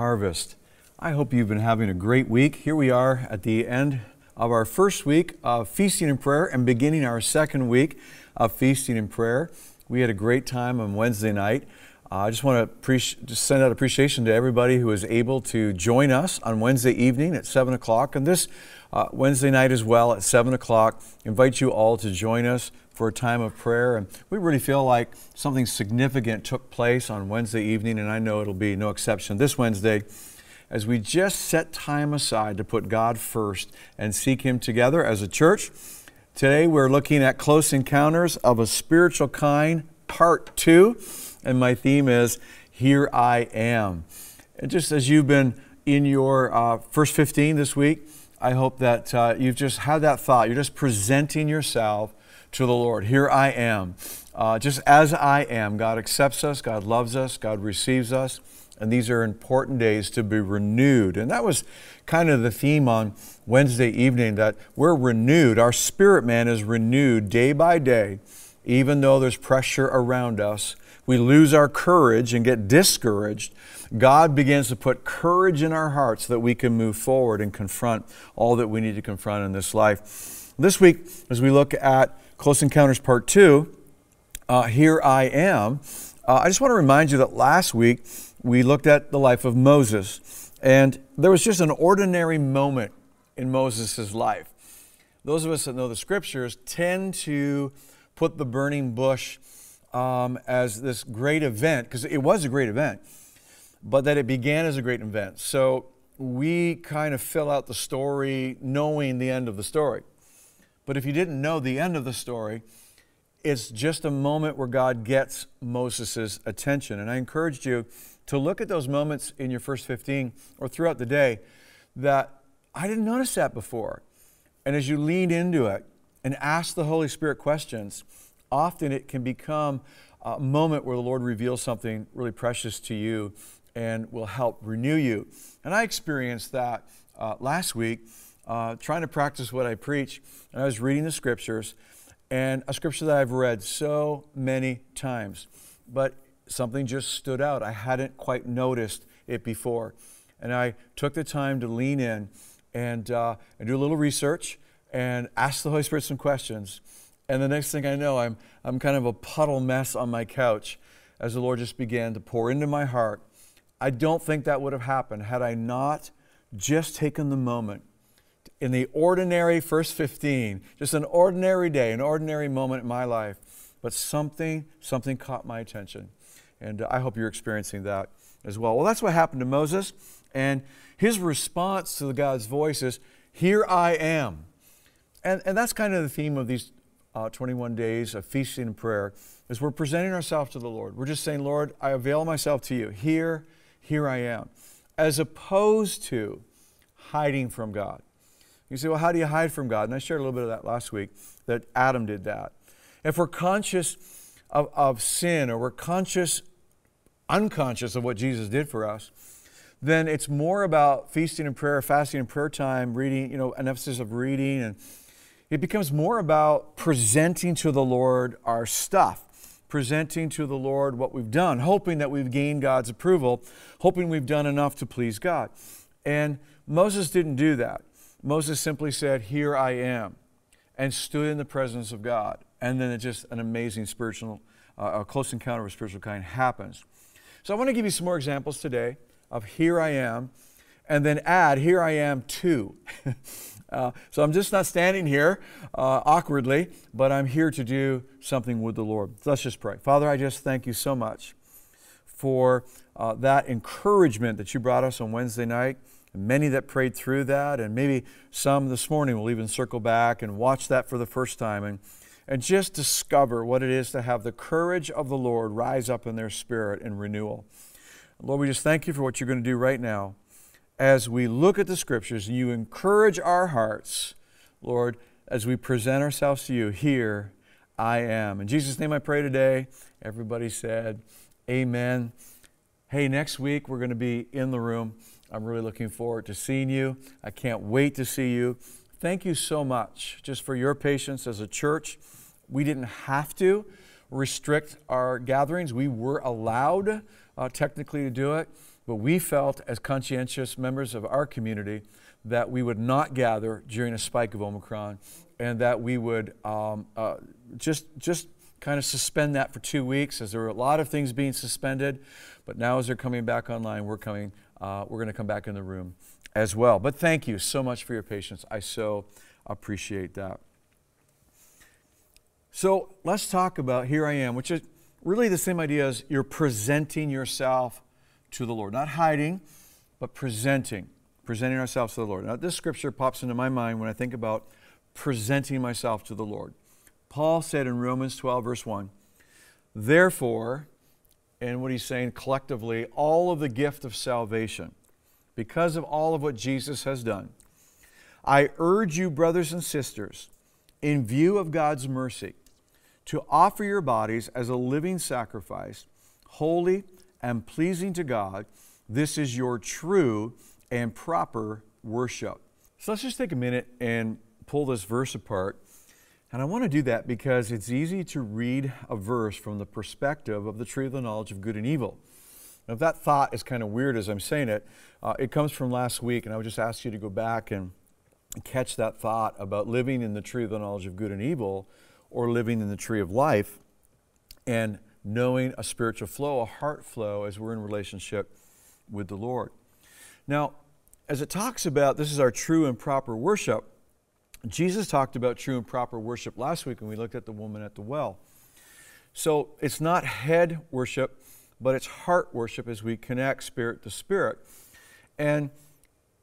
harvest. I hope you've been having a great week. Here we are at the end of our first week of feasting and prayer and beginning our second week of feasting and prayer. We had a great time on Wednesday night. Uh, I just want to just send out appreciation to everybody who was able to join us on Wednesday evening at 7 o'clock and this uh, Wednesday night as well at 7 o'clock. Invite you all to join us for a time of prayer. And we really feel like something significant took place on Wednesday evening, and I know it'll be no exception this Wednesday as we just set time aside to put God first and seek Him together as a church. Today we're looking at Close Encounters of a Spiritual Kind, Part 2, and my theme is Here I Am. And just as you've been in your uh, first 15 this week, I hope that uh, you've just had that thought. You're just presenting yourself to the Lord. Here I am. Uh, just as I am, God accepts us, God loves us, God receives us, and these are important days to be renewed. And that was kind of the theme on Wednesday evening that we're renewed. Our spirit man is renewed day by day, even though there's pressure around us. We lose our courage and get discouraged. God begins to put courage in our hearts so that we can move forward and confront all that we need to confront in this life. This week, as we look at Close Encounters Part 2, uh, Here I Am, uh, I just want to remind you that last week we looked at the life of Moses, and there was just an ordinary moment in Moses' life. Those of us that know the scriptures tend to put the burning bush um, as this great event, because it was a great event, but that it began as a great event. So we kind of fill out the story knowing the end of the story. But if you didn't know the end of the story, it's just a moment where God gets Moses' attention. And I encouraged you to look at those moments in your first 15 or throughout the day that I didn't notice that before. And as you lean into it and ask the Holy Spirit questions, often it can become a moment where the Lord reveals something really precious to you and will help renew you. And I experienced that uh, last week uh, trying to practice what I preach, and I was reading the scriptures, and a scripture that I've read so many times, but something just stood out. I hadn't quite noticed it before. And I took the time to lean in and, uh, and do a little research and ask the Holy Spirit some questions. And the next thing I know, I'm, I'm kind of a puddle mess on my couch as the Lord just began to pour into my heart. I don't think that would have happened had I not just taken the moment in the ordinary first 15, just an ordinary day, an ordinary moment in my life, but something, something caught my attention. And I hope you're experiencing that as well. Well, that's what happened to Moses. And his response to God's voice is, Here I am. And, and that's kind of the theme of these uh, 21 days of feasting and prayer, is we're presenting ourselves to the Lord. We're just saying, Lord, I avail myself to you. Here, here I am. As opposed to hiding from God. You say, well, how do you hide from God? And I shared a little bit of that last week, that Adam did that. If we're conscious of, of sin or we're conscious, unconscious of what Jesus did for us, then it's more about feasting and prayer, fasting and prayer time, reading, you know, an emphasis of reading. And it becomes more about presenting to the Lord our stuff, presenting to the Lord what we've done, hoping that we've gained God's approval, hoping we've done enough to please God. And Moses didn't do that. Moses simply said, Here I am, and stood in the presence of God. And then it just an amazing spiritual, uh, a close encounter of a spiritual kind happens. So I want to give you some more examples today of here I am, and then add here I am too. uh, so I'm just not standing here uh, awkwardly, but I'm here to do something with the Lord. Let's just pray. Father, I just thank you so much for uh, that encouragement that you brought us on Wednesday night many that prayed through that, and maybe some this morning will even circle back and watch that for the first time and, and just discover what it is to have the courage of the Lord rise up in their spirit in renewal. Lord, we just thank you for what you're going to do right now as we look at the scriptures and you encourage our hearts, Lord, as we present ourselves to you. Here I am. In Jesus' name I pray today. Everybody said, Amen. Hey, next week we're going to be in the room. I'm really looking forward to seeing you. I can't wait to see you. Thank you so much just for your patience as a church. We didn't have to restrict our gatherings, we were allowed uh, technically to do it. but we felt as conscientious members of our community that we would not gather during a spike of Omicron and that we would um, uh, just, just kind of suspend that for two weeks as there were a lot of things being suspended. But now, as they're coming back online, we're coming, uh, we're going to come back in the room as well. But thank you so much for your patience. I so appreciate that. So let's talk about Here I Am, which is really the same idea as you're presenting yourself to the Lord. Not hiding, but presenting, presenting ourselves to the Lord. Now, this scripture pops into my mind when I think about presenting myself to the Lord. Paul said in Romans 12, verse 1, Therefore, and what he's saying collectively, all of the gift of salvation, because of all of what Jesus has done, I urge you, brothers and sisters, in view of God's mercy, to offer your bodies as a living sacrifice, holy and pleasing to God. This is your true and proper worship. So let's just take a minute and pull this verse apart. And I want to do that because it's easy to read a verse from the perspective of the tree of the knowledge of good and evil. Now, if that thought is kind of weird as I'm saying it, uh, it comes from last week, and I would just ask you to go back and catch that thought about living in the tree of the knowledge of good and evil or living in the tree of life and knowing a spiritual flow, a heart flow as we're in relationship with the Lord. Now, as it talks about this is our true and proper worship, Jesus talked about true and proper worship last week when we looked at the woman at the well. So it's not head worship, but it's heart worship as we connect spirit to spirit. And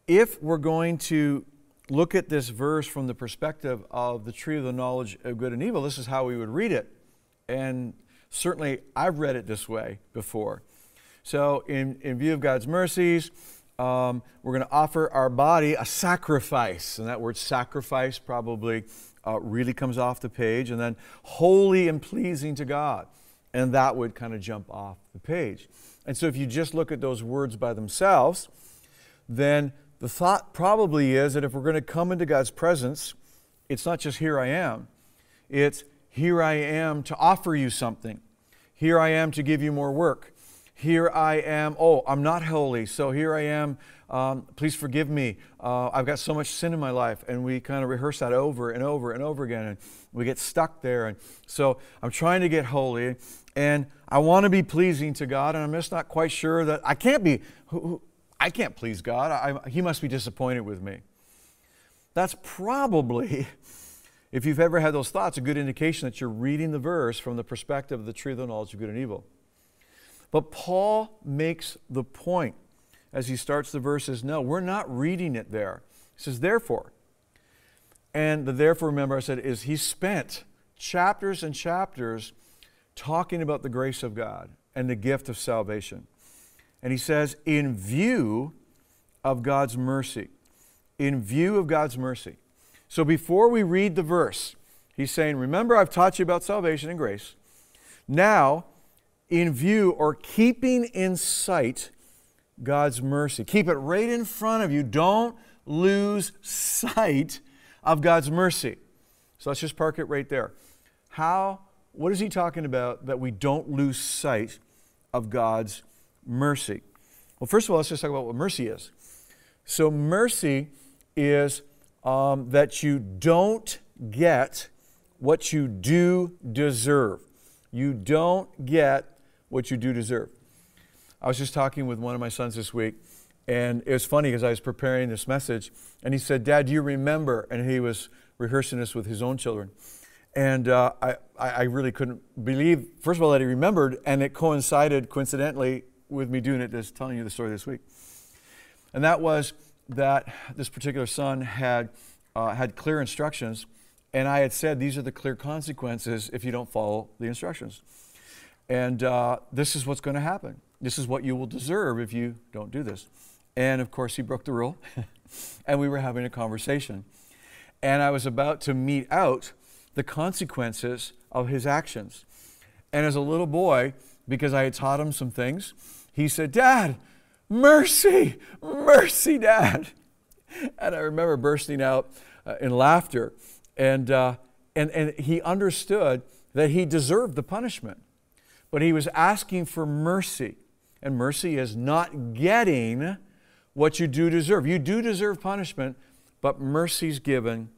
if we're going to look at this verse from the perspective of the tree of the knowledge of good and evil, this is how we would read it. And certainly I've read it this way before. So, in, in view of God's mercies, um, we're going to offer our body a sacrifice. And that word sacrifice probably uh, really comes off the page. And then holy and pleasing to God. And that would kind of jump off the page. And so, if you just look at those words by themselves, then the thought probably is that if we're going to come into God's presence, it's not just here I am, it's here I am to offer you something. Here I am to give you more work. Here I am, oh, I'm not holy, so here I am. Um, please forgive me. Uh, I've got so much sin in my life. And we kind of rehearse that over and over and over again. And we get stuck there. And so I'm trying to get holy. And I want to be pleasing to God. And I'm just not quite sure that I can't be. I can't please God. I, he must be disappointed with me. That's probably, if you've ever had those thoughts, a good indication that you're reading the verse from the perspective of the tree of the knowledge of good and evil. But Paul makes the point as he starts the verses no, we're not reading it there. He says, therefore. And the therefore, remember, I said, is he spent chapters and chapters talking about the grace of God and the gift of salvation. And he says, in view of God's mercy. In view of God's mercy. So before we read the verse, he's saying, Remember, I've taught you about salvation and grace. Now, in view or keeping in sight God's mercy. Keep it right in front of you. Don't lose sight of God's mercy. So let's just park it right there. How, what is he talking about that we don't lose sight of God's mercy? Well, first of all, let's just talk about what mercy is. So, mercy is um, that you don't get what you do deserve. You don't get what you do deserve. I was just talking with one of my sons this week, and it was funny because I was preparing this message, and he said, Dad, do you remember? And he was rehearsing this with his own children. And uh, I, I really couldn't believe, first of all, that he remembered, and it coincided, coincidentally, with me doing it, just telling you the story this week. And that was that this particular son had, uh, had clear instructions, and I had said, These are the clear consequences if you don't follow the instructions. And uh, this is what's going to happen. This is what you will deserve if you don't do this. And of course, he broke the rule, and we were having a conversation. And I was about to mete out the consequences of his actions. And as a little boy, because I had taught him some things, he said, Dad, mercy, mercy, Dad. And I remember bursting out uh, in laughter. And, uh, and, and he understood that he deserved the punishment but he was asking for mercy. And mercy is not getting what you do deserve. You do deserve punishment, but mercy's given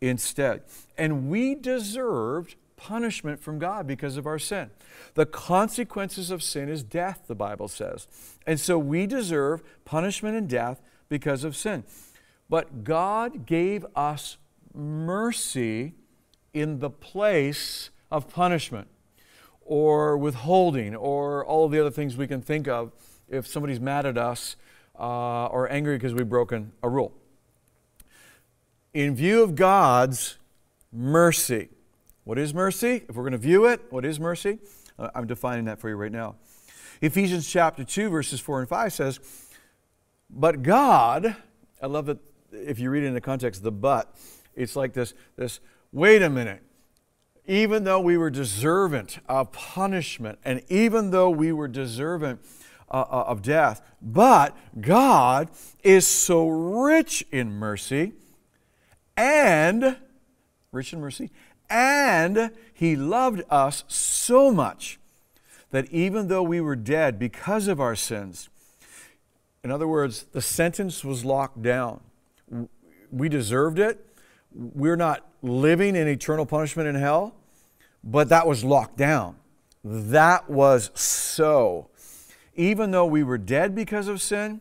instead. And we deserved punishment from God because of our sin. The consequences of sin is death, the Bible says. And so we deserve punishment and death because of sin. But God gave us mercy in the place of punishment or withholding or all of the other things we can think of if somebody's mad at us uh, or angry because we've broken a rule. In view of God's mercy, what is mercy? If we're going to view it, what is mercy? Uh, I'm defining that for you right now. Ephesians chapter 2, verses 4 and 5 says, But God, I love that if you read it in the context, of the but, it's like this, this wait a minute. Even though we were deserving of punishment, and even though we were deserving uh, uh, of death, but God is so rich in mercy and, rich in mercy, and He loved us so much that even though we were dead because of our sins, in other words, the sentence was locked down. We deserved it. We're not living in eternal punishment in hell, but that was locked down. That was so. Even though we were dead because of sin,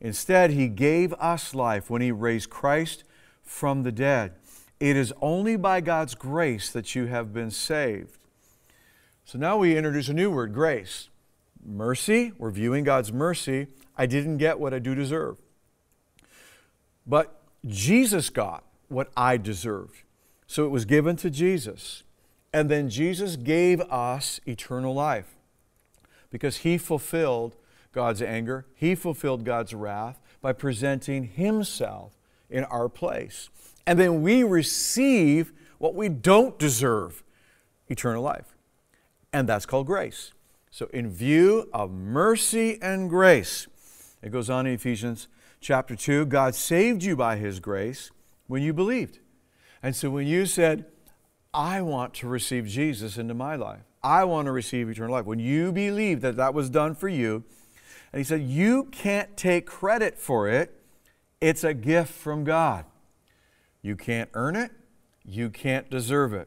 instead, He gave us life when He raised Christ from the dead. It is only by God's grace that you have been saved. So now we introduce a new word, grace. Mercy, we're viewing God's mercy. I didn't get what I do deserve. But Jesus got what I deserved. So it was given to Jesus. And then Jesus gave us eternal life because he fulfilled God's anger, he fulfilled God's wrath by presenting himself in our place. And then we receive what we don't deserve eternal life. And that's called grace. So, in view of mercy and grace, it goes on in Ephesians chapter 2 God saved you by his grace when you believed. And so, when you said, I want to receive Jesus into my life, I want to receive eternal life, when you believed that that was done for you, and he said, You can't take credit for it, it's a gift from God. You can't earn it, you can't deserve it.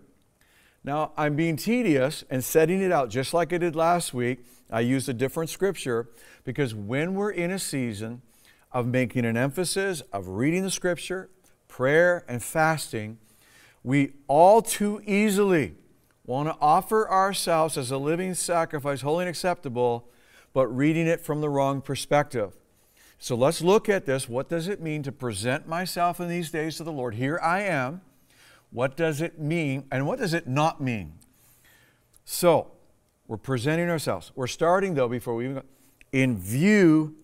Now, I'm being tedious and setting it out just like I did last week. I used a different scripture because when we're in a season of making an emphasis of reading the scripture, prayer, and fasting, we all too easily want to offer ourselves as a living sacrifice, holy and acceptable, but reading it from the wrong perspective. So let's look at this. What does it mean to present myself in these days to the Lord? Here I am. What does it mean and what does it not mean? So, we're presenting ourselves. We're starting, though, before we even go, in view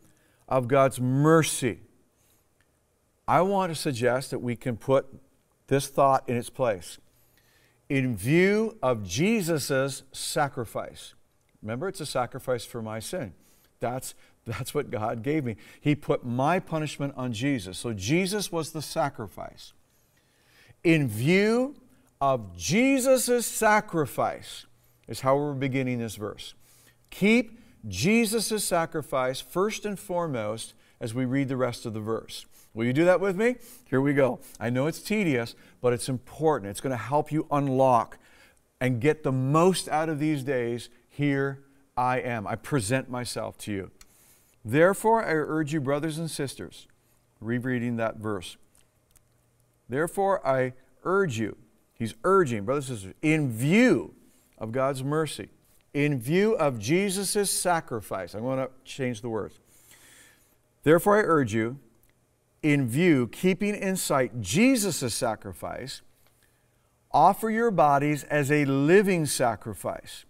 of God's mercy. I want to suggest that we can put this thought in its place. In view of Jesus' sacrifice. Remember, it's a sacrifice for my sin. That's that's what God gave me. He put my punishment on Jesus. So Jesus was the sacrifice. In view of Jesus' sacrifice, is how we're beginning this verse. Keep Jesus' sacrifice first and foremost as we read the rest of the verse. Will you do that with me? Here we go. I know it's tedious, but it's important. It's going to help you unlock and get the most out of these days. Here I am. I present myself to you. Therefore, I urge you, brothers and sisters, rereading that verse. Therefore, I urge you, he's urging, brothers and sisters, in view of God's mercy, in view of Jesus' sacrifice, I'm going to change the words. Therefore, I urge you, in view, keeping in sight Jesus' sacrifice, offer your bodies as a living sacrifice.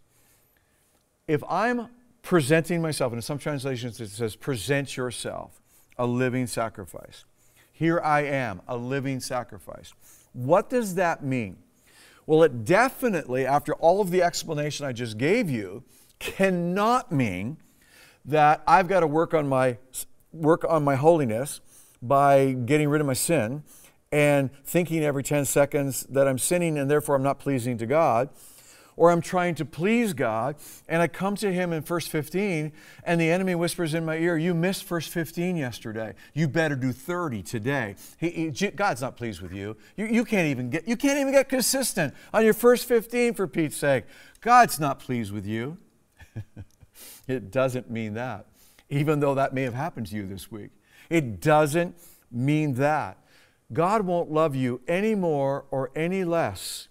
If I'm presenting myself. And in some translations, it says, present yourself a living sacrifice. Here I am, a living sacrifice. What does that mean? Well, it definitely, after all of the explanation I just gave you, cannot mean that I've got to work on my work on my holiness by getting rid of my sin and thinking every 10 seconds that I'm sinning and therefore I'm not pleasing to God or I'm trying to please God, and I come to Him in first 15, and the enemy whispers in my ear, You missed first 15 yesterday. You better do 30 today. He, he, God's not pleased with you. you. You can't even get you can't even get consistent on your first 15 for Pete's sake. God's not pleased with you. it doesn't mean that, even though that may have happened to you this week. It doesn't mean that. God won't love you any more or any less.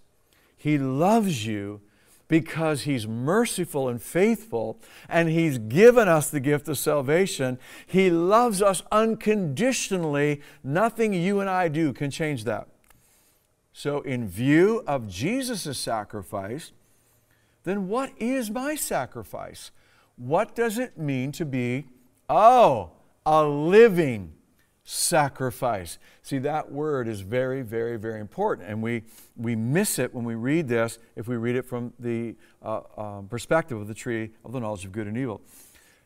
He loves you because He's merciful and faithful, and He's given us the gift of salvation. He loves us unconditionally. Nothing you and I do can change that. So, in view of Jesus' sacrifice, then what is my sacrifice? What does it mean to be, oh, a living sacrifice. See, that word is very, very, very important, and we, we miss it when we read this if we read it from the uh, um, perspective of the tree of the knowledge of good and evil.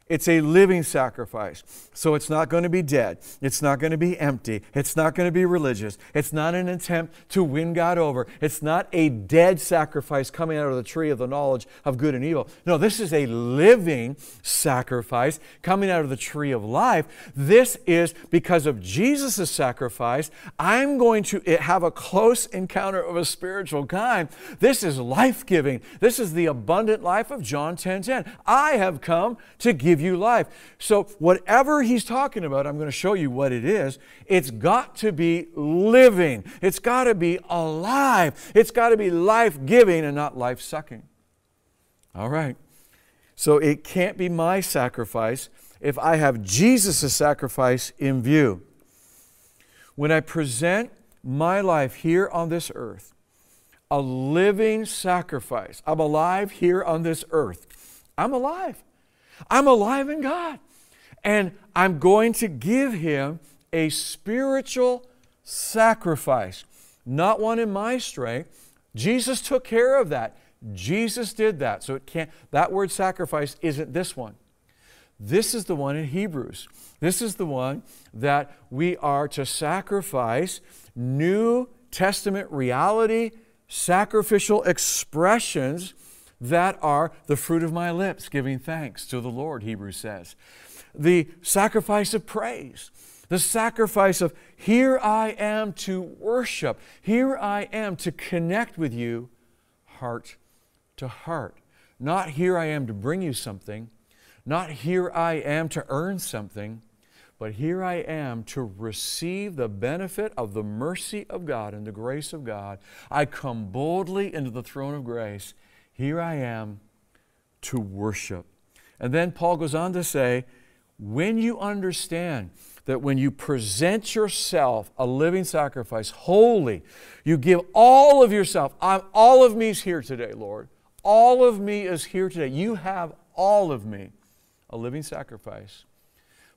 It's a living sacrifice. So it's not going to be dead. It's not going to be empty. It's not going to be religious. It's not an attempt to win God over. It's not a dead sacrifice coming out of the tree of the knowledge of good and evil. No, this is a living sacrifice coming out of the tree of life. This is because of Jesus' sacrifice. I'm going to have a close encounter of a spiritual kind. This is life giving. This is the abundant life of John 10 10. I have come to give give you life. So, whatever he's talking about, I'm going to show you what it is. It's got to be living, it's got to be alive, it's got to be life giving and not life sucking. All right. So, it can't be my sacrifice if I have Jesus' sacrifice in view. When I present my life here on this earth, a living sacrifice. I'm alive here on this earth. I'm alive. I'm alive in God. And I'm going to give him a spiritual sacrifice, not one in my strength. Jesus took care of that. Jesus did that. So it can't that word sacrifice isn't this one. This is the one in Hebrews. This is the one that we are to sacrifice New Testament reality, sacrificial expressions that are the fruit of my lips, giving thanks to the Lord, Hebrews says. The sacrifice of praise, the sacrifice of here I am to worship, here I am to connect with you heart to heart. Not here I am to bring you something, not here I am to earn something, but here I am to receive the benefit of the mercy of God and the grace of God. I come boldly into the throne of grace here I am to worship. And then Paul goes on to say, when you understand that when you present yourself a living sacrifice, holy, you give all of yourself. I'm, all of me is here today, Lord. All of me is here today. You have all of me, a living sacrifice.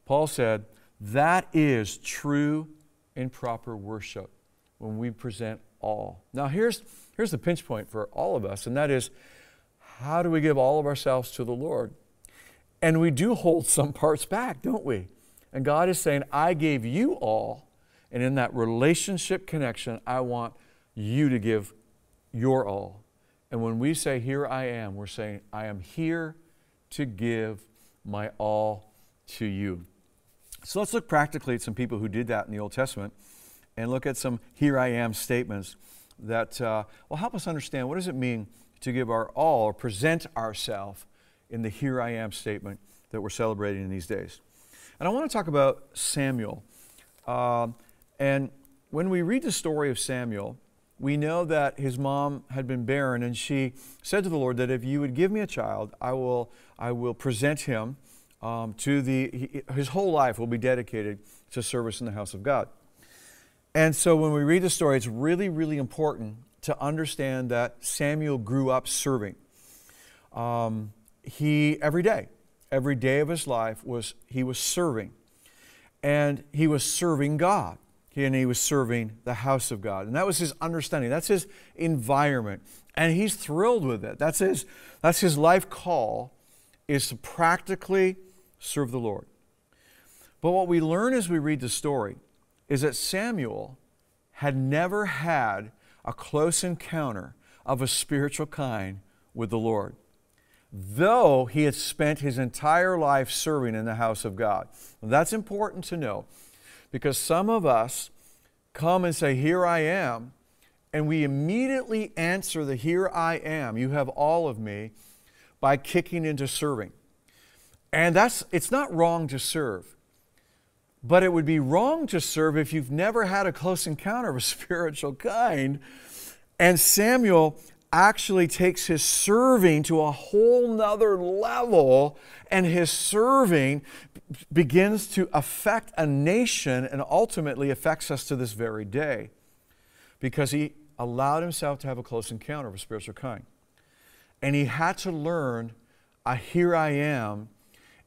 Paul said, that is true and proper worship when we present all. Now, here's, here's the pinch point for all of us, and that is how do we give all of ourselves to the Lord? And we do hold some parts back, don't we? And God is saying, I gave you all, and in that relationship connection, I want you to give your all. And when we say, Here I am, we're saying, I am here to give my all to you. So let's look practically at some people who did that in the Old Testament and look at some here I am statements that uh, will help us understand what does it mean to give our all or present ourselves in the here I am statement that we're celebrating in these days. And I want to talk about Samuel. Uh, and when we read the story of Samuel, we know that his mom had been barren and she said to the Lord that if you would give me a child, I will, I will present him um, to the, he, his whole life will be dedicated to service in the house of God. And so when we read the story, it's really, really important to understand that Samuel grew up serving. Um, he, every day, every day of his life, was he was serving. And he was serving God. And he was serving the house of God. And that was his understanding. That's his environment. And he's thrilled with it. That's his, that's his life call, is to practically serve the Lord. But what we learn as we read the story is that Samuel had never had a close encounter of a spiritual kind with the Lord, though he had spent his entire life serving in the house of God. that's important to know because some of us come and say, Here I am, and we immediately answer the Here I am, you have all of me, by kicking into serving. And that's it's not wrong to serve. But it would be wrong to serve if you've never had a close encounter of a spiritual kind. And Samuel actually takes his serving to a whole nother level, and his serving begins to affect a nation and ultimately affects us to this very day because he allowed himself to have a close encounter of a spiritual kind. And he had to learn a here I am.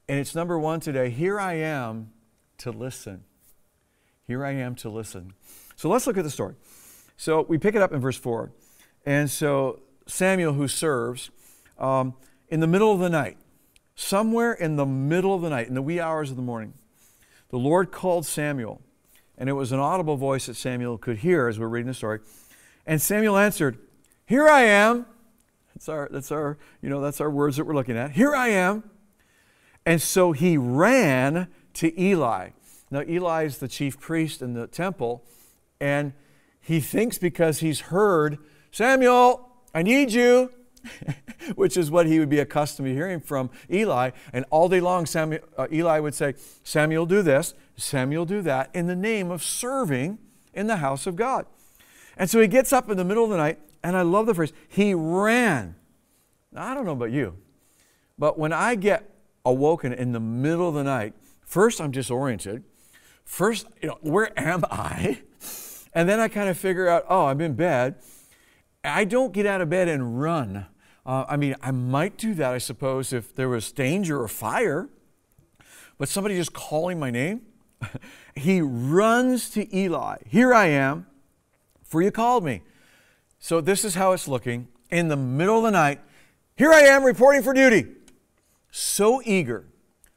And it's number one today here I am to listen. Here I am to listen. So let's look at the story. So we pick it up in verse 4. And so Samuel, who serves, um, in the middle of the night, somewhere in the middle of the night, in the wee hours of the morning, the Lord called Samuel. And it was an audible voice that Samuel could hear as we're reading the story. And Samuel answered, Here I am. That's our, that's our, you know, that's our words that we're looking at. Here I am. And so he ran to Eli. Now, Eli is the chief priest in the temple, and he thinks because he's heard, Samuel, I need you, which is what he would be accustomed to hearing from Eli. And all day long, Samuel, uh, Eli would say, Samuel, do this, Samuel, do that, in the name of serving in the house of God. And so he gets up in the middle of the night, and I love the phrase, he ran. Now, I don't know about you, but when I get awoken in the middle of the night, First, I'm disoriented. First, you know, where am I? And then I kind of figure out, oh, I'm in bed. I don't get out of bed and run. Uh, I mean, I might do that, I suppose, if there was danger or fire, but somebody just calling my name. he runs to Eli. Here I am, for you called me. So this is how it's looking. In the middle of the night, here I am reporting for duty. So eager,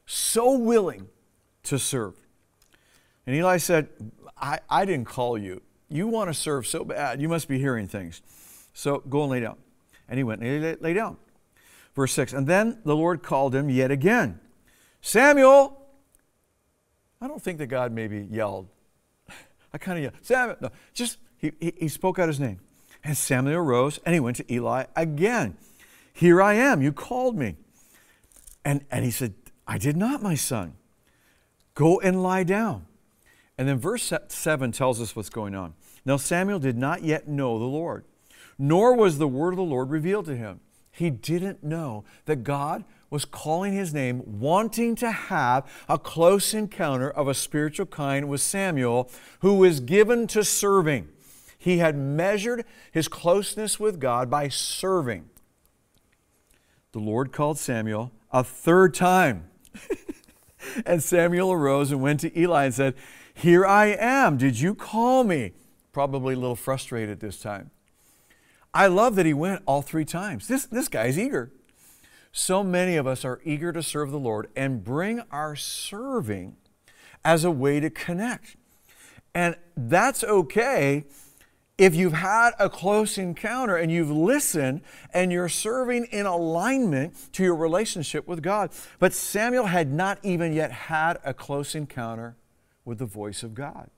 so willing, to serve. And Eli said, I, I didn't call you. You want to serve so bad. You must be hearing things. So go and lay down. And he went and he lay down. Verse 6 And then the Lord called him yet again Samuel. I don't think that God maybe yelled. I kind of yelled, Samuel. No, just he, he, he spoke out his name. And Samuel arose and he went to Eli again. Here I am. You called me. And, and he said, I did not, my son. Go and lie down. And then verse 7 tells us what's going on. Now Samuel did not yet know the Lord, nor was the word of the Lord revealed to him. He didn't know that God was calling his name, wanting to have a close encounter of a spiritual kind with Samuel, who was given to serving. He had measured his closeness with God by serving. The Lord called Samuel a third time. And Samuel arose and went to Eli and said, Here I am. Did you call me? Probably a little frustrated this time. I love that he went all three times. This, this guy's eager. So many of us are eager to serve the Lord and bring our serving as a way to connect. And that's okay if you've had a close encounter and you've listened and you're serving in alignment to your relationship with God. But Samuel had not even yet had a close encounter with the voice of God.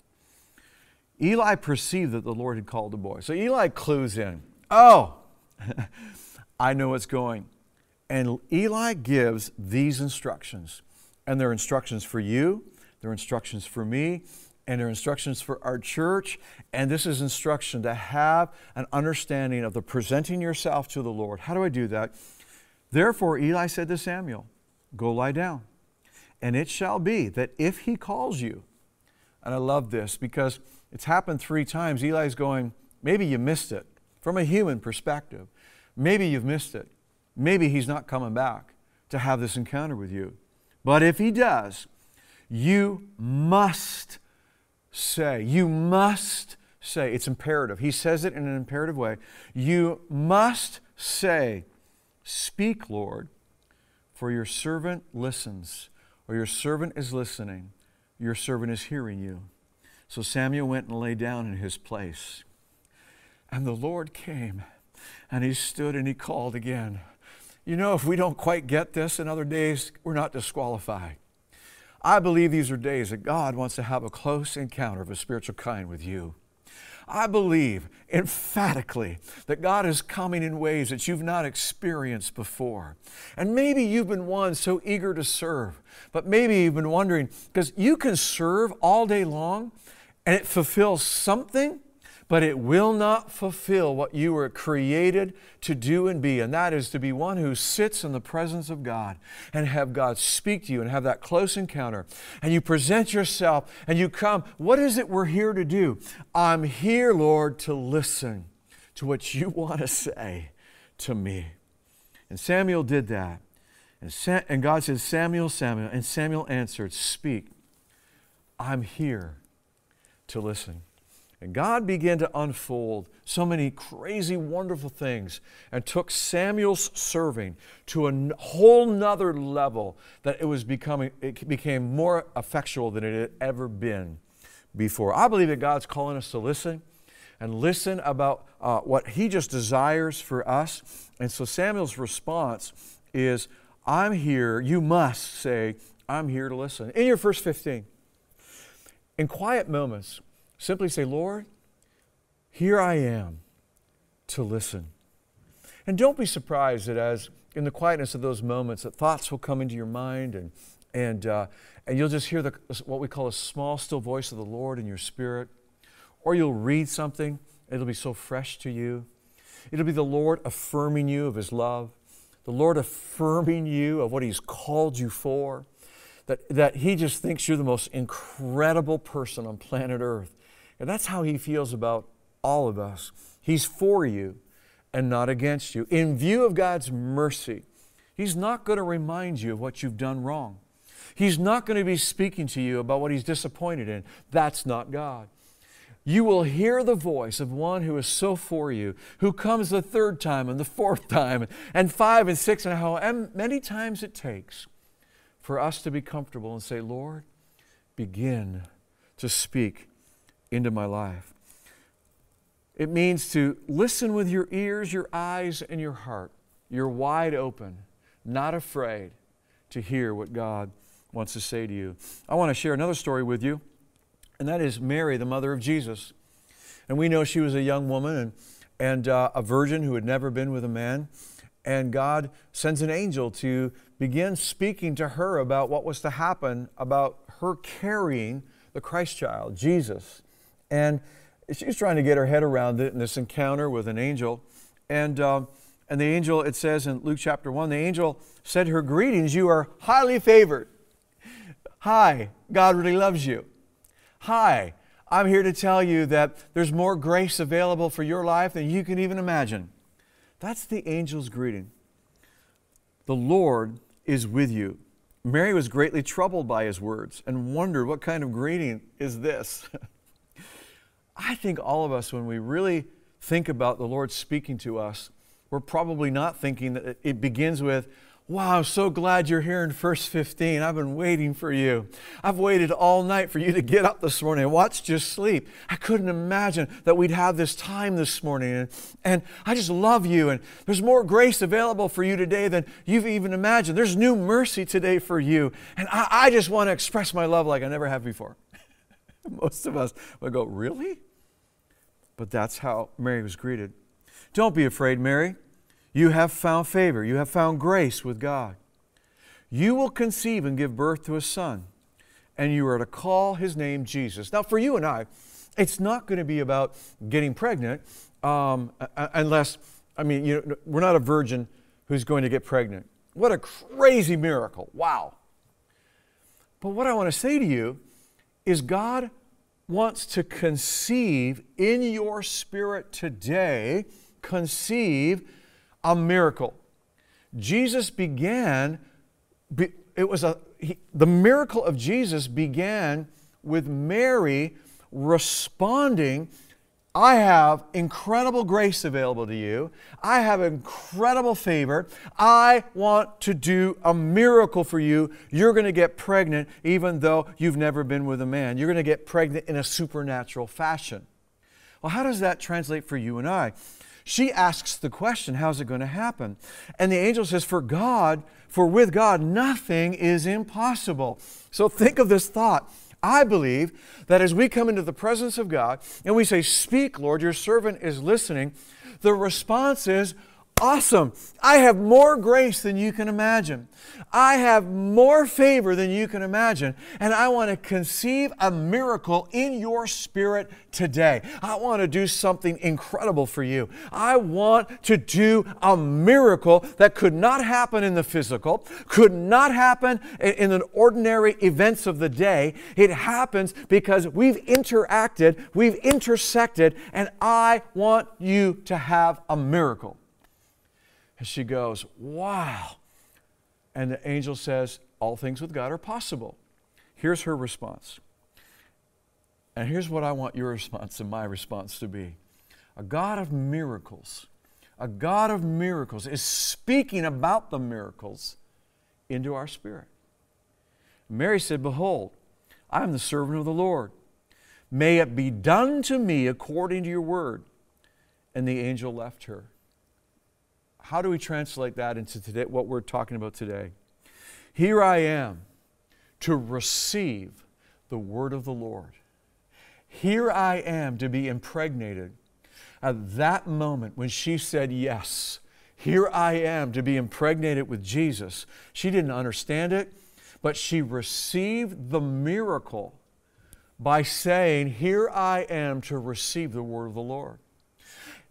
Eli perceived that the Lord had called the boy. So Eli clues in. Oh, I know what's going. And Eli gives these instructions. And they're instructions for you, they're instructions for me, and there are instructions for our church. And this is instruction to have an understanding of the presenting yourself to the Lord. How do I do that? Therefore, Eli said to Samuel, Go lie down. And it shall be that if he calls you, and I love this because it's happened three times. Eli's going, Maybe you missed it from a human perspective. Maybe you've missed it. Maybe he's not coming back to have this encounter with you. But if he does, you must say. You must say. It's imperative. He says it in an imperative way. You must say, Speak, Lord, for your servant listens, or your servant is listening. Your servant is hearing you. So Samuel went and lay down in his place. And the Lord came And he stood and he called again. You know, if we don't quite get this in other days, we're not disqualified. I believe these are days that God wants to have a close encounter of a spiritual kind with you. I believe emphatically that God is coming in ways that you've not experienced before. And maybe you've been one so eager to serve, but maybe you've been wondering because you can serve all day long and it fulfills something but it will not fulfill what you were created to do and be, and that is to be one who sits in the presence of God and have God speak to you and have that close encounter. And you present yourself and you come. What is it we're here to do? I'm here, Lord, to listen to what you want to say to me. And Samuel did that. And, and God said, Samuel, Samuel. And Samuel answered, Speak. I'm here to listen. And God began to unfold so many crazy, wonderful things and took Samuel's serving to a whole nother level that it was becoming, it became more effectual than it had ever been before. I believe that God's calling us to listen and listen about uh, what He just desires for us. And so Samuel's response is, I'm here, you must say, I'm here to listen. In your first 15, in quiet moments, Simply say, Lord, here I am to listen. And don't be surprised that as in the quietness of those moments that thoughts will come into your mind and, and, uh, and you'll just hear the, what we call a small, still voice of the Lord in your spirit. Or you'll read something, it'll be so fresh to you. It'll be the Lord affirming you of His love, the Lord affirming you of what He's called you for, that, that He just thinks you're the most incredible person on planet Earth. And that's how he feels about all of us. He's for you and not against you. In view of God's mercy, he's not going to remind you of what you've done wrong. He's not going to be speaking to you about what he's disappointed in. That's not God. You will hear the voice of one who is so for you, who comes the third time and the fourth time and five and six and how many times it takes for us to be comfortable and say, Lord, begin to speak into my life. It means to listen with your ears, your eyes, and your heart. You're wide open, not afraid to hear what God wants to say to you. I want to share another story with you, and that is Mary, the mother of Jesus. And we know she was a young woman and, and uh, a virgin who had never been with a man. And God sends an angel to begin speaking to her about what was to happen, about her carrying the Christ child, Jesus. And she's trying to get her head around it in this encounter with an angel. And, um, and the angel, it says in Luke chapter 1, the angel said her, Greetings, you are highly favored. Hi, God really loves you. Hi, I'm here to tell you that there's more grace available for your life than you can even imagine. That's the angel's greeting. The Lord is with you. Mary was greatly troubled by his words and wondered what kind of greeting is this. I think all of us, when we really think about the Lord speaking to us, we're probably not thinking that it begins with, Wow, I'm so glad you're here in first 15. I've been waiting for you. I've waited all night for you to get up this morning and watch just sleep. I couldn't imagine that we'd have this time this morning. And, and I just love you. And there's more grace available for you today than you've even imagined. There's new mercy today for you. And I, I just want to express my love like I never have before. Most of us would go, Really? But that's how Mary was greeted. Don't be afraid, Mary. You have found favor, you have found grace with God. You will conceive and give birth to a son, and you are to call his name Jesus. Now, for you and I, it's not going to be about getting pregnant um, unless, I mean, you know, we're not a virgin who's going to get pregnant. What a crazy miracle. Wow. But what I want to say to you is God wants to conceive in your spirit today, conceive a miracle. Jesus began, it was a, he, the miracle of Jesus began with Mary responding I have incredible grace available to you. I have incredible favor. I want to do a miracle for you. You're going to get pregnant even though you've never been with a man. You're going to get pregnant in a supernatural fashion. Well, how does that translate for you and I? She asks the question, how's it going to happen? And the angel says, for God, for with God, nothing is impossible. So think of this thought. I believe that as we come into the presence of God and we say, Speak, Lord, your servant is listening, the response is, awesome. I have more grace than you can imagine. I have more favor than you can imagine. And I want to conceive a miracle in your spirit today. I want to do something incredible for you. I want to do a miracle that could not happen in the physical, could not happen in the ordinary events of the day. It happens because we've interacted, we've intersected, and I want you to have a miracle. And she goes, Wow. And the angel says, All things with God are possible. Here's her response. And here's what I want your response and my response to be a God of miracles, a God of miracles is speaking about the miracles into our spirit. Mary said, Behold, I am the servant of the Lord. May it be done to me according to your word. And the angel left her how do we translate that into today, what we're talking about today? Here I am to receive the word of the Lord. Here I am to be impregnated. At that moment when she said yes, here I am to be impregnated with Jesus. She didn't understand it, but she received the miracle by saying, Here I am to receive the word of the Lord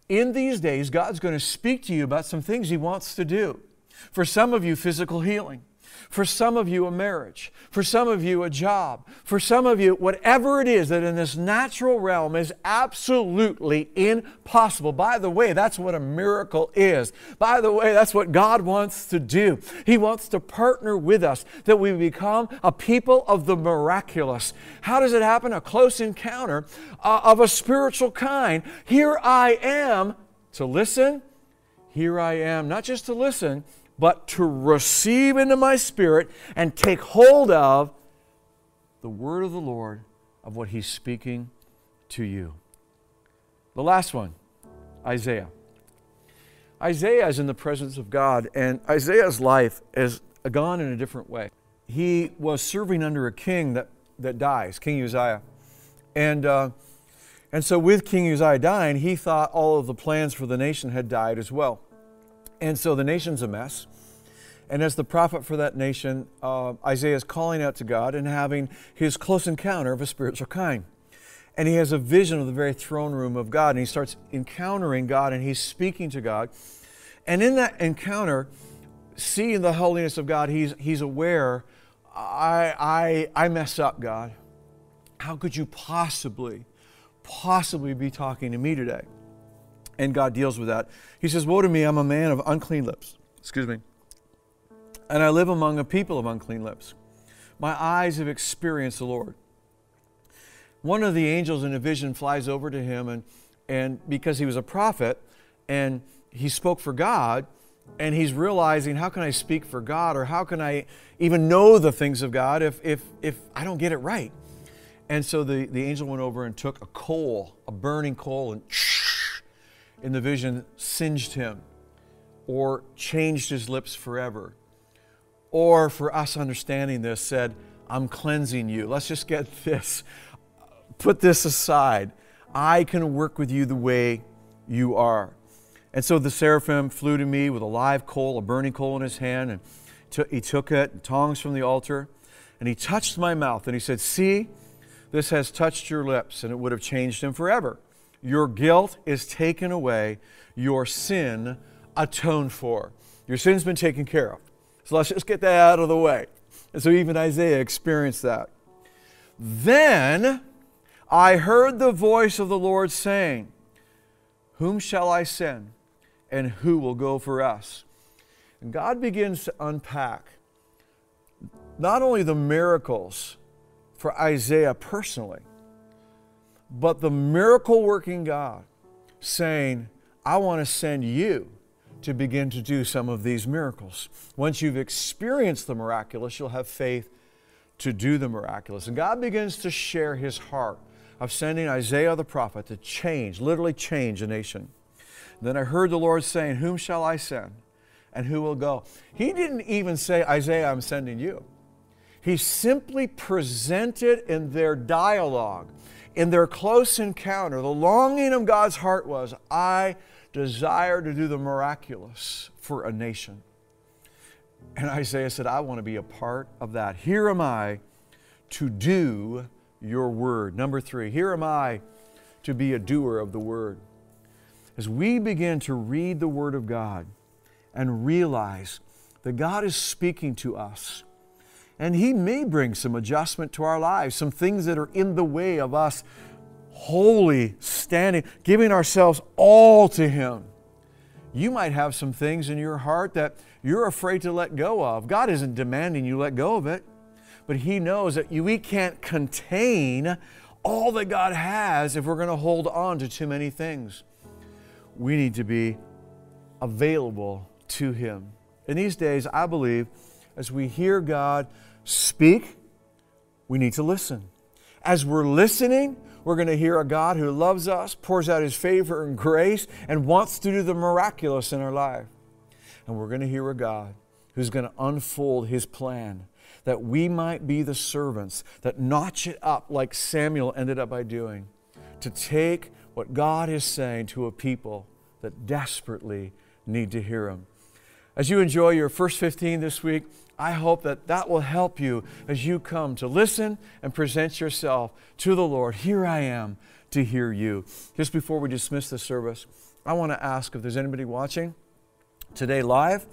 in these days, God's going to speak to you about some things He wants to do. For some of you, physical healing. For some of you, a marriage. For some of you, a job. For some of you, whatever it is that in this natural realm is absolutely impossible. By the way, that's what a miracle is. By the way, that's what God wants to do. He wants to partner with us that we become a people of the miraculous. How does it happen? A close encounter uh, of a spiritual kind. Here I am to listen. Here I am, not just to listen, but to receive into my spirit and take hold of the word of the Lord of what He's speaking to you. The last one, Isaiah. Isaiah is in the presence of God, and Isaiah's life has gone in a different way. He was serving under a king that, that dies, King Uzziah. And, uh, and so, with King Uzziah dying, he thought all of the plans for the nation had died as well. And so the nation's a mess. And as the prophet for that nation, uh, Isaiah is calling out to God and having his close encounter of a spiritual kind. And he has a vision of the very throne room of God, and he starts encountering God and he's speaking to God. And in that encounter, seeing the holiness of God, he's, he's aware I, I, I mess up, God. How could you possibly, possibly be talking to me today? And God deals with that. He says, Woe to me, I'm a man of unclean lips. Excuse me. And I live among a people of unclean lips. My eyes have experienced the Lord. One of the angels in a vision flies over to him, and, and because he was a prophet and he spoke for God, and he's realizing, how can I speak for God, or how can I even know the things of God if, if, if I don't get it right? And so the, the angel went over and took a coal, a burning coal, and in the vision singed him or changed his lips forever. Or for us understanding this, said, I'm cleansing you. Let's just get this, put this aside. I can work with you the way you are. And so the seraphim flew to me with a live coal, a burning coal in his hand, and t- he took it, and tongs from the altar, and he touched my mouth, and he said, See, this has touched your lips, and it would have changed him forever. Your guilt is taken away, your sin atoned for. Your sin's been taken care of. So let's just get that out of the way. And so even Isaiah experienced that. Then I heard the voice of the Lord saying, Whom shall I send, and who will go for us? And God begins to unpack not only the miracles for Isaiah personally, but the miracle working God saying, I want to send you to begin to do some of these miracles. Once you've experienced the miraculous, you'll have faith to do the miraculous. And God begins to share his heart of sending Isaiah the prophet to change, literally change a nation. Then I heard the Lord saying, Whom shall I send? And who will go? He didn't even say, Isaiah, I'm sending you. He simply presented in their dialogue, in their close encounter, the longing of God's heart was, I desire to do the miraculous for a nation. And Isaiah said, I want to be a part of that. Here am I to do your word. Number three, here am I to be a doer of the word. As we begin to read the word of God and realize that God is speaking to us, and He may bring some adjustment to our lives, some things that are in the way of us wholly standing, giving ourselves all to Him. You might have some things in your heart that you're afraid to let go of. God isn't demanding you let go of it but He knows that we can't contain all that God has if we're going to hold on to too many things. We need to be available to Him. In these days, I believe, as we hear God speak, we need to listen. As we're listening, we're going to hear a God who loves us, pours out His favor and grace, and wants to do the miraculous in our life. And we're going to hear a God who's going to unfold His plan that we might be the servants that notch it up like Samuel ended up by doing, to take what God is saying to a people that desperately need to hear Him. As you enjoy your first 15 this week, I hope that that will help you as you come to listen and present yourself to the Lord. Here I am to hear you. Just before we dismiss the service, I want to ask if there's anybody watching today live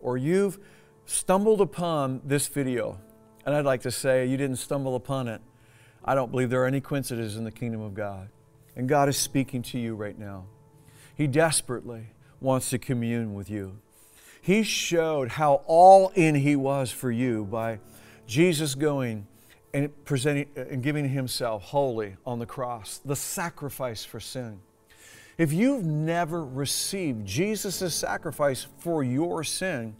or you've stumbled upon this video, and I'd like to say you didn't stumble upon it. I don't believe there are any coincidences in the kingdom of God. And God is speaking to you right now. He desperately wants to commune with you. He showed how all in He was for you by Jesus going and presenting uh, and giving Himself wholly on the cross, the sacrifice for sin. If you've never received Jesus' sacrifice for your sin,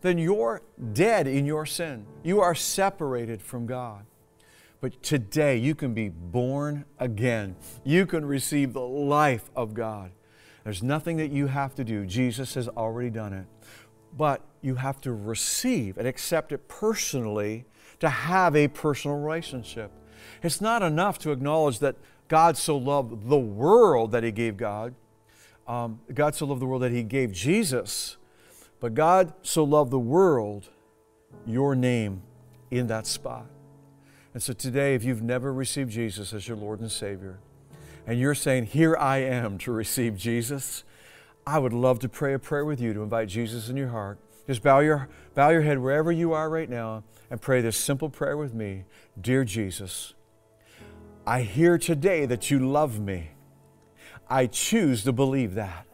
then you're dead in your sin. You are separated from God. But today you can be born again. You can receive the life of God. There's nothing that you have to do. Jesus has already done it. But you have to receive and accept it personally to have a personal relationship. It's not enough to acknowledge that God so loved the world that He gave God. Um, God so loved the world that He gave Jesus but God so loved the world, your name in that spot. And so today, if you've never received Jesus as your Lord and Savior, and you're saying, Here I am to receive Jesus, I would love to pray a prayer with you to invite Jesus in your heart. Just bow your, bow your head wherever you are right now and pray this simple prayer with me Dear Jesus, I hear today that you love me. I choose to believe that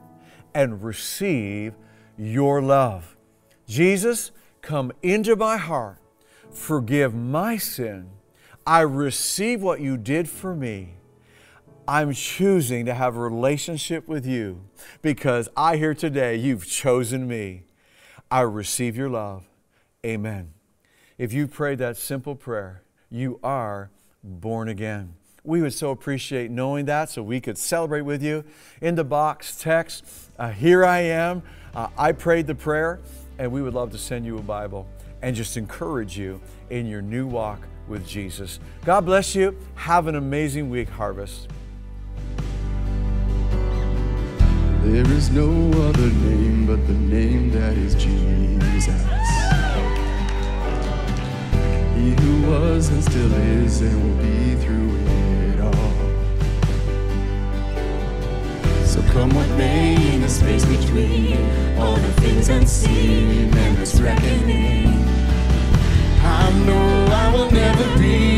and receive your love. Jesus, come into my heart, forgive my sin. I receive what you did for me. I'm choosing to have a relationship with you because I hear today you've chosen me. I receive your love. Amen. If you prayed that simple prayer, you are born again. We would so appreciate knowing that so we could celebrate with you. In the box, text, uh, Here I am. Uh, I prayed the prayer, and we would love to send you a Bible and just encourage you in your new walk with Jesus. God bless you. Have an amazing week, Harvest. There is no other name but the name that is Jesus. He who was and still is and will be through it all. So come what may in the space between all the things unseen and this reckoning. I know I will never be